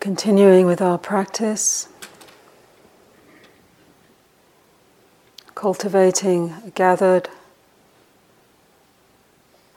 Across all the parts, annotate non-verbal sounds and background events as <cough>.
Continuing with our practice, cultivating a gathered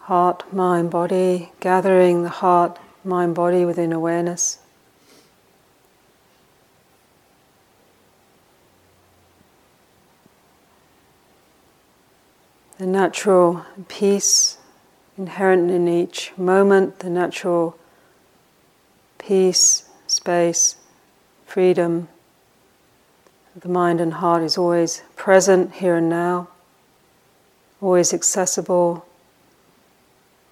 heart, mind, body, gathering the heart, mind, body within awareness. The natural peace inherent in each moment, the natural peace, space, freedom. The mind and heart is always present here and now, always accessible,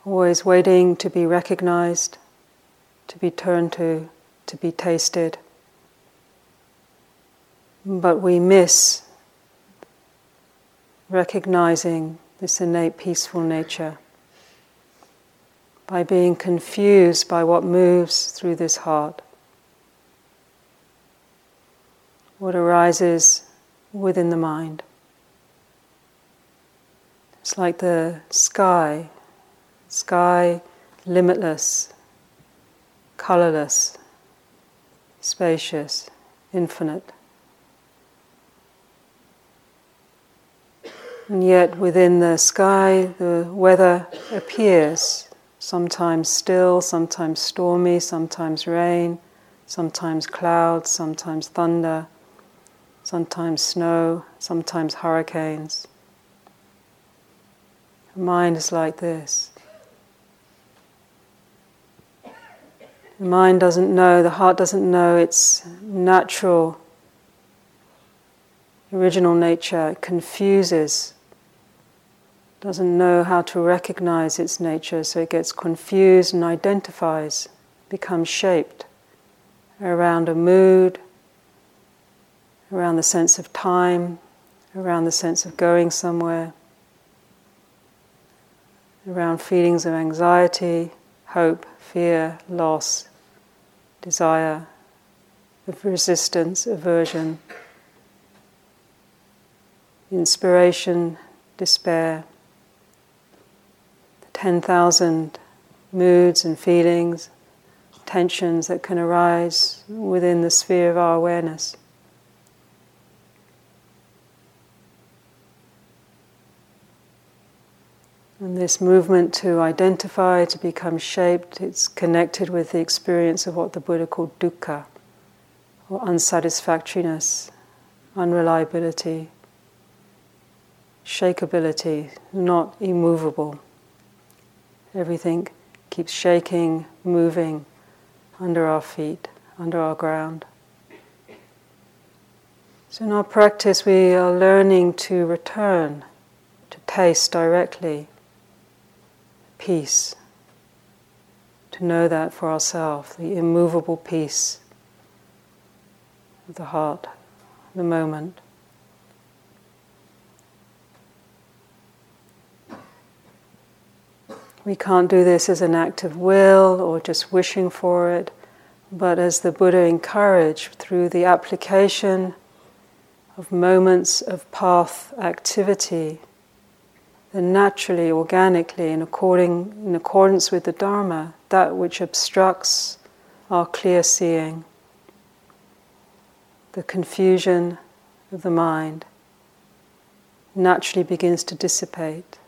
always waiting to be recognized, to be turned to, to be tasted. But we miss recognizing this innate peaceful nature by being confused by what moves through this heart, what arises within the mind. It's like the sky, sky limitless, colorless, spacious, infinite. And yet within the sky, the weather appears sometimes still, sometimes stormy, sometimes rain, sometimes clouds, sometimes thunder, sometimes snow, sometimes hurricanes. The mind is like this. The mind doesn't know, the heart doesn't know its natural, original nature. It confuses doesn't know how to recognize its nature, so it gets confused and identifies, becomes shaped around a mood, around the sense of time, around the sense of going somewhere, around feelings of anxiety, hope, fear, loss, desire, of resistance, aversion, inspiration, despair, the 10,000 moods and feelings, tensions that can arise within the sphere of our awareness. This movement to identify, to become shaped, it's connected with the experience of what the Buddha called dukkha, or unsatisfactoriness, unreliability, shakeability, not immovable. Everything keeps shaking, moving under our feet, under our ground. So, in our practice, we are learning to return, to taste directly peace, to know that for ourselves, the immovable peace of the heart, the moment. We can't do this as an act of will or just wishing for it, but as the Buddha encouraged through the application of moments of path activity, then naturally, organically, in, according, in accordance with the Dharma, that which obstructs our clear seeing, the confusion of the mind, naturally begins to dissipate.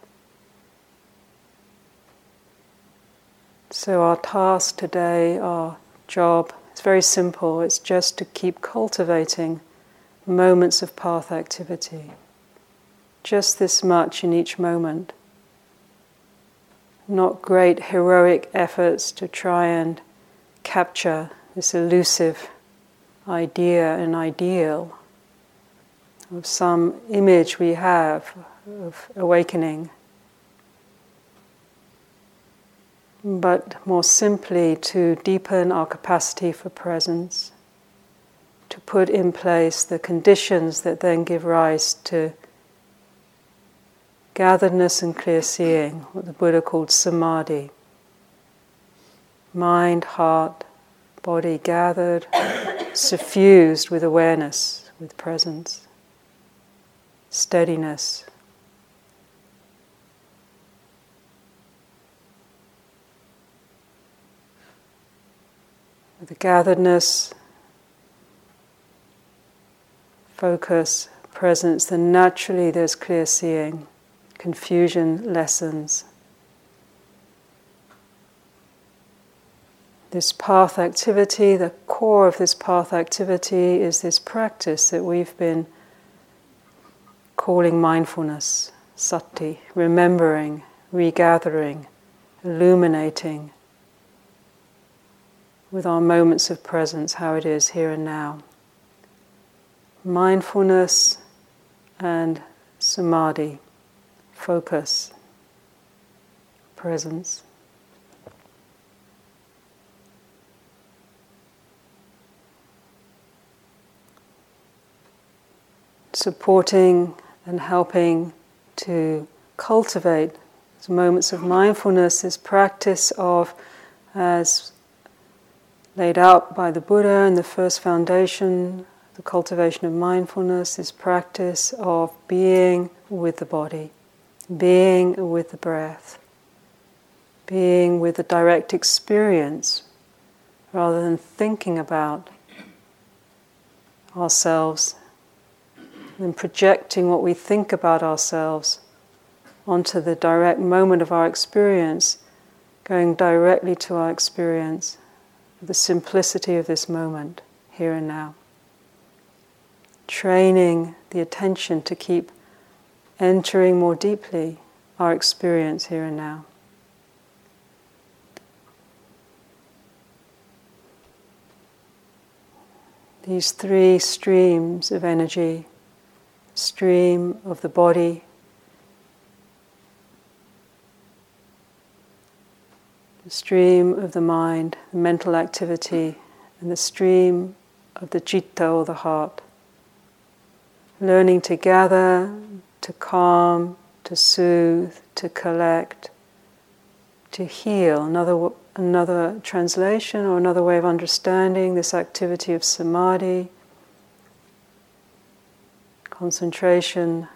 So, our task today, our job, it's very simple. It's just to keep cultivating moments of path activity. Just this much in each moment. Not great heroic efforts to try and capture this elusive idea and ideal of some image we have of awakening. but more simply to deepen our capacity for presence, to put in place the conditions that then give rise to gatheredness and clear seeing, what the Buddha called samadhi. Mind, heart, body gathered, <coughs> suffused with awareness, with presence, steadiness. with the gatheredness, focus, presence, then naturally there's clear seeing, confusion lessens. This path activity, the core of this path activity is this practice that we've been calling mindfulness, sati, remembering, regathering, illuminating with our moments of presence, how it is here and now. Mindfulness and samadhi, focus, presence. Supporting and helping to cultivate these moments of mindfulness, this practice of, as laid out by the Buddha in the first foundation, the cultivation of mindfulness, this practice of being with the body, being with the breath, being with the direct experience rather than thinking about ourselves and projecting what we think about ourselves onto the direct moment of our experience, going directly to our experience, the simplicity of this moment, here and now. Training the attention to keep entering more deeply our experience here and now. These three streams of energy stream of the body. The stream of the mind, the mental activity, and the stream of the citta or the heart. Learning to gather, to calm, to soothe, to collect, to heal. Another, another translation or another way of understanding this activity of samadhi Concentration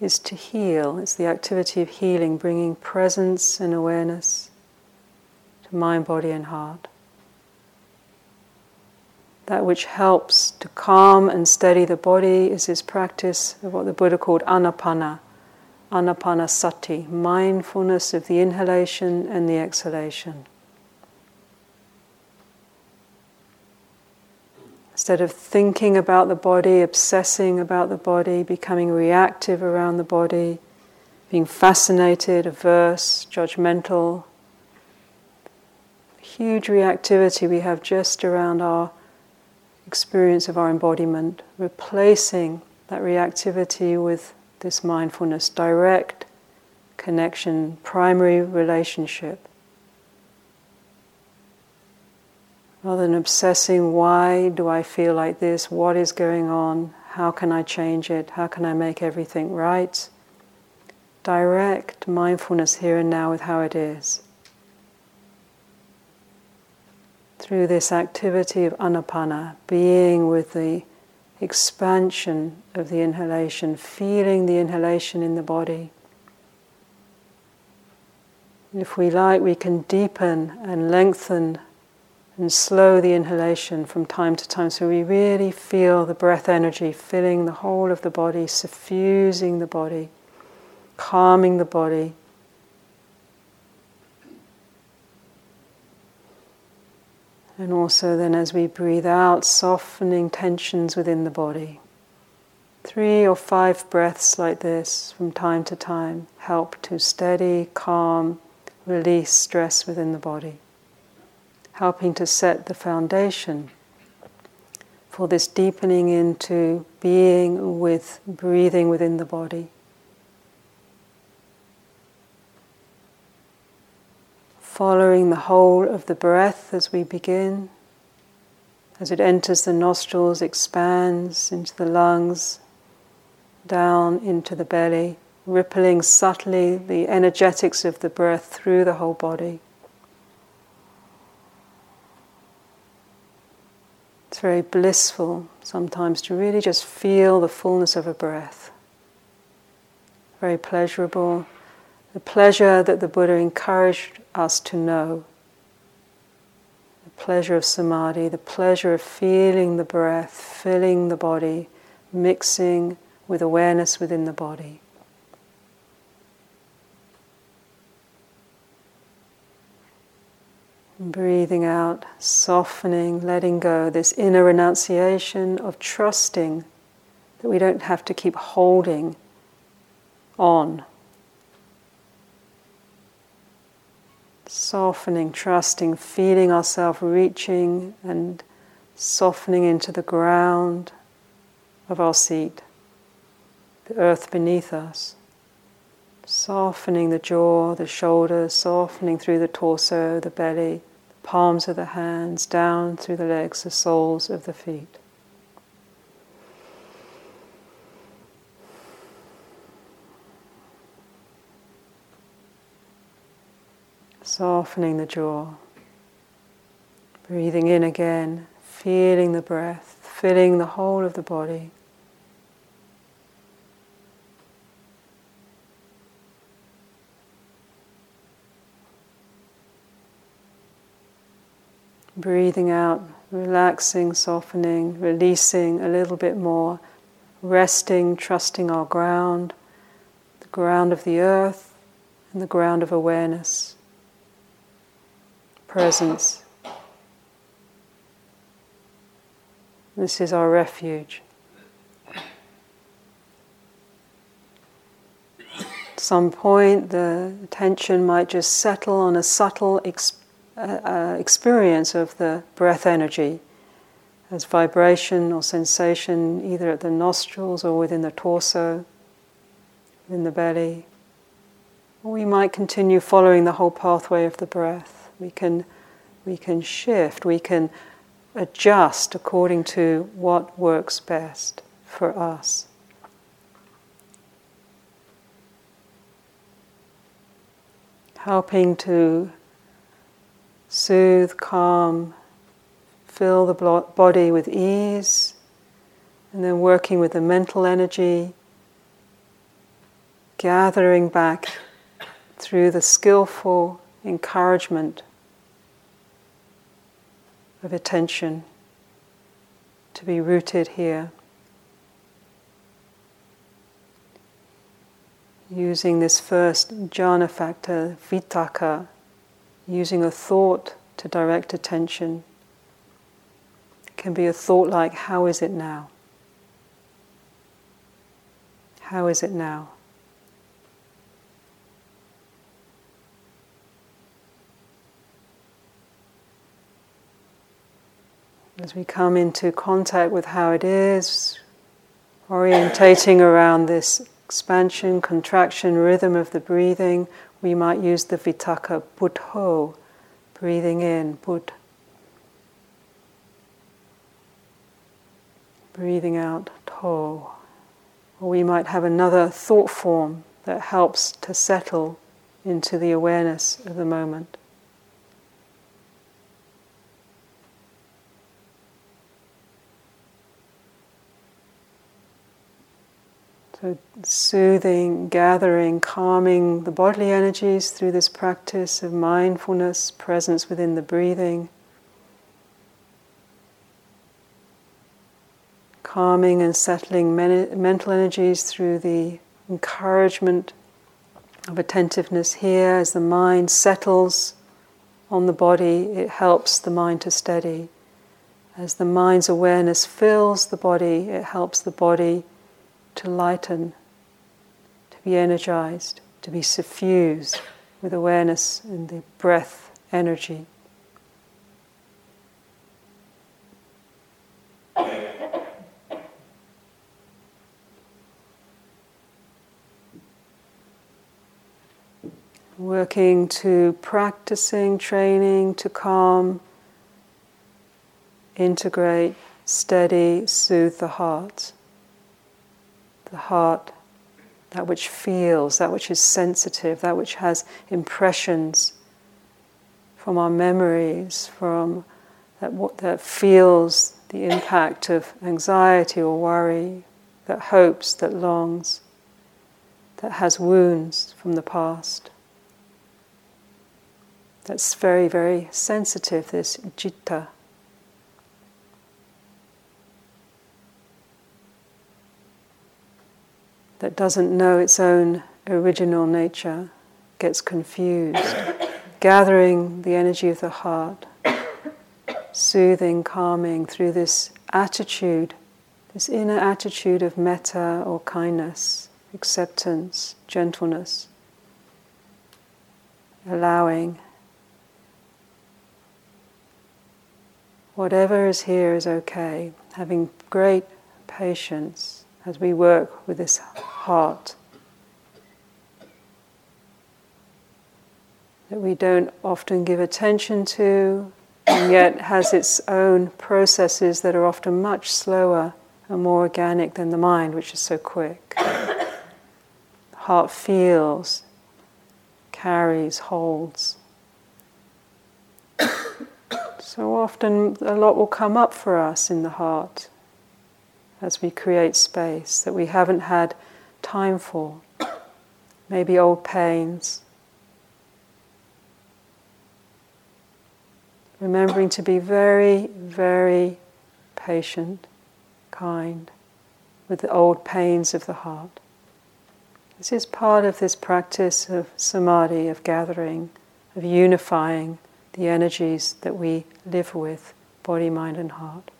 is to heal, it's the activity of healing, bringing presence and awareness to mind, body, and heart. That which helps to calm and steady the body is this practice of what the Buddha called anapana, anapanasati, mindfulness of the inhalation and the exhalation. Instead of thinking about the body, obsessing about the body, becoming reactive around the body, being fascinated, averse, judgmental, huge reactivity we have just around our experience of our embodiment, replacing that reactivity with this mindfulness, direct connection, primary relationship. Rather than obsessing, why do I feel like this? What is going on? How can I change it? How can I make everything right? Direct mindfulness here and now with how it is. Through this activity of anapana, being with the expansion of the inhalation, feeling the inhalation in the body. If we like, we can deepen and lengthen and slow the inhalation from time to time so we really feel the breath energy filling the whole of the body, suffusing the body, calming the body. And also, then, as we breathe out, softening tensions within the body. Three or five breaths like this from time to time help to steady, calm, release stress within the body helping to set the foundation for this deepening into being with breathing within the body. Following the whole of the breath as we begin, as it enters the nostrils, expands into the lungs, down into the belly, rippling subtly the energetics of the breath through the whole body. It's very blissful sometimes to really just feel the fullness of a breath. Very pleasurable. The pleasure that the Buddha encouraged us to know. The pleasure of samadhi, the pleasure of feeling the breath, filling the body, mixing with awareness within the body. Breathing out, softening, letting go, this inner renunciation of trusting that we don't have to keep holding on. Softening, trusting, feeling ourselves reaching and softening into the ground of our seat, the earth beneath us. Softening the jaw, the shoulders, softening through the torso, the belly, the palms of the hands, down through the legs, the soles of the feet. Softening the jaw. Breathing in again, feeling the breath, filling the whole of the body. Breathing out, relaxing, softening, releasing a little bit more, resting, trusting our ground, the ground of the earth and the ground of awareness, presence. This is our refuge. At some point, the attention might just settle on a subtle experience uh, experience of the breath energy as vibration or sensation either at the nostrils or within the torso, in the belly. Or we might continue following the whole pathway of the breath. We can, we can shift, we can adjust according to what works best for us. Helping to soothe, calm, fill the body with ease, and then working with the mental energy, gathering back through the skillful encouragement of attention to be rooted here. Using this first jhana factor, vitakka, using a thought to direct attention. It can be a thought like, How is it now? How is it now? As we come into contact with how it is, orientating around this expansion, contraction rhythm of the breathing, we might use the vitakka buddho, breathing in, bud. Breathing out, to. Or we might have another thought form that helps to settle into the awareness of the moment. So, soothing, gathering, calming the bodily energies through this practice of mindfulness, presence within the breathing. Calming and settling mental energies through the encouragement of attentiveness here as the mind settles on the body, it helps the mind to steady. As the mind's awareness fills the body, it helps the body to lighten, to be energized, to be suffused with awareness and the breath energy. Working to practicing, training to calm, integrate, steady, soothe the heart the heart, that which feels, that which is sensitive, that which has impressions from our memories, from that, what, that feels the impact of anxiety or worry, that hopes, that longs, that has wounds from the past. that's very, very sensitive, this citta. That doesn't know its own original nature, gets confused, gathering the energy of the heart, soothing, calming through this attitude, this inner attitude of metta or kindness, acceptance, gentleness, allowing. Whatever is here is okay, having great patience as we work with this heart. That we don't often give attention to, and yet has its own processes that are often much slower and more organic than the mind, which is so quick. heart feels, carries, holds. so often a lot will come up for us in the heart as we create space that we haven't had time for. Maybe old pains. Remembering to be very, very patient, kind with the old pains of the heart. This is part of this practice of samadhi, of gathering, of unifying the energies that we live with, body, mind, and heart.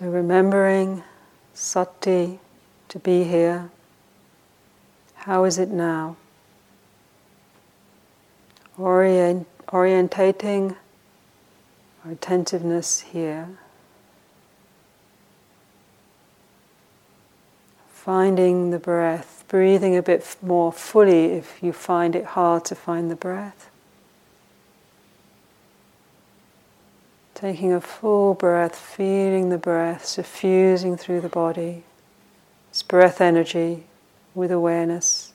So remembering sati to be here. How is it now? Orient, orientating our attentiveness here. Finding the breath, breathing a bit more fully if you find it hard to find the breath. Taking a full breath, feeling the breath suffusing through the body, it's breath energy with awareness.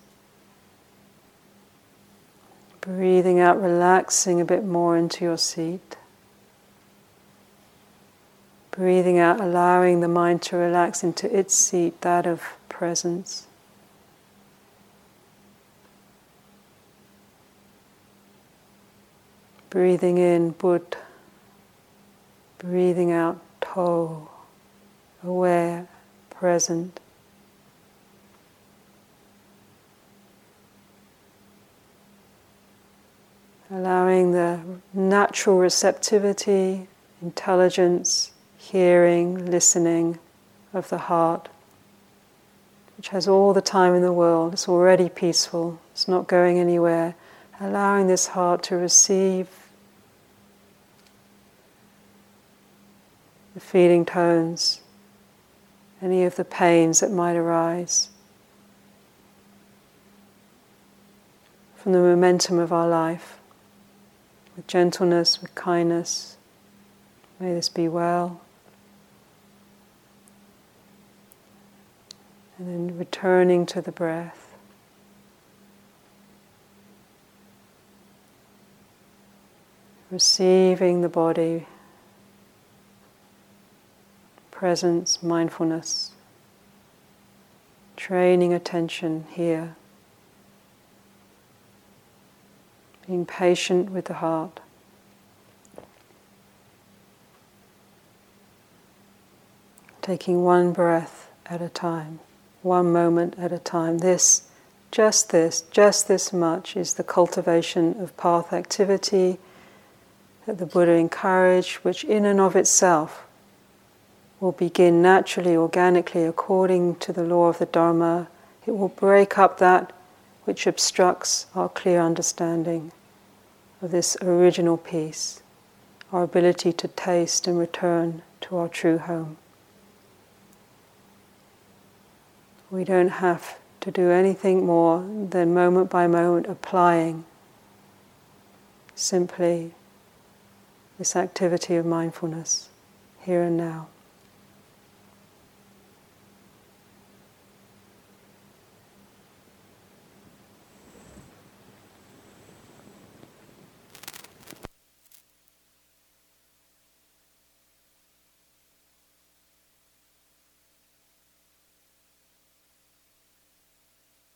Breathing out, relaxing a bit more into your seat. Breathing out, allowing the mind to relax into its seat, that of presence. Breathing in, Buddha. Breathing out, toe, aware, present. Allowing the natural receptivity, intelligence, hearing, listening of the heart, which has all the time in the world. It's already peaceful, it's not going anywhere. Allowing this heart to receive the feeling tones, any of the pains that might arise from the momentum of our life, with gentleness, with kindness. May this be well. And then returning to the breath. Receiving the body presence, mindfulness, training attention here, being patient with the heart. Taking one breath at a time, one moment at a time. This, just this, just this much is the cultivation of path activity that the Buddha encouraged, which in and of itself will begin naturally, organically, according to the law of the Dharma. It will break up that which obstructs our clear understanding of this original peace, our ability to taste and return to our true home. We don't have to do anything more than moment by moment applying simply this activity of mindfulness here and now.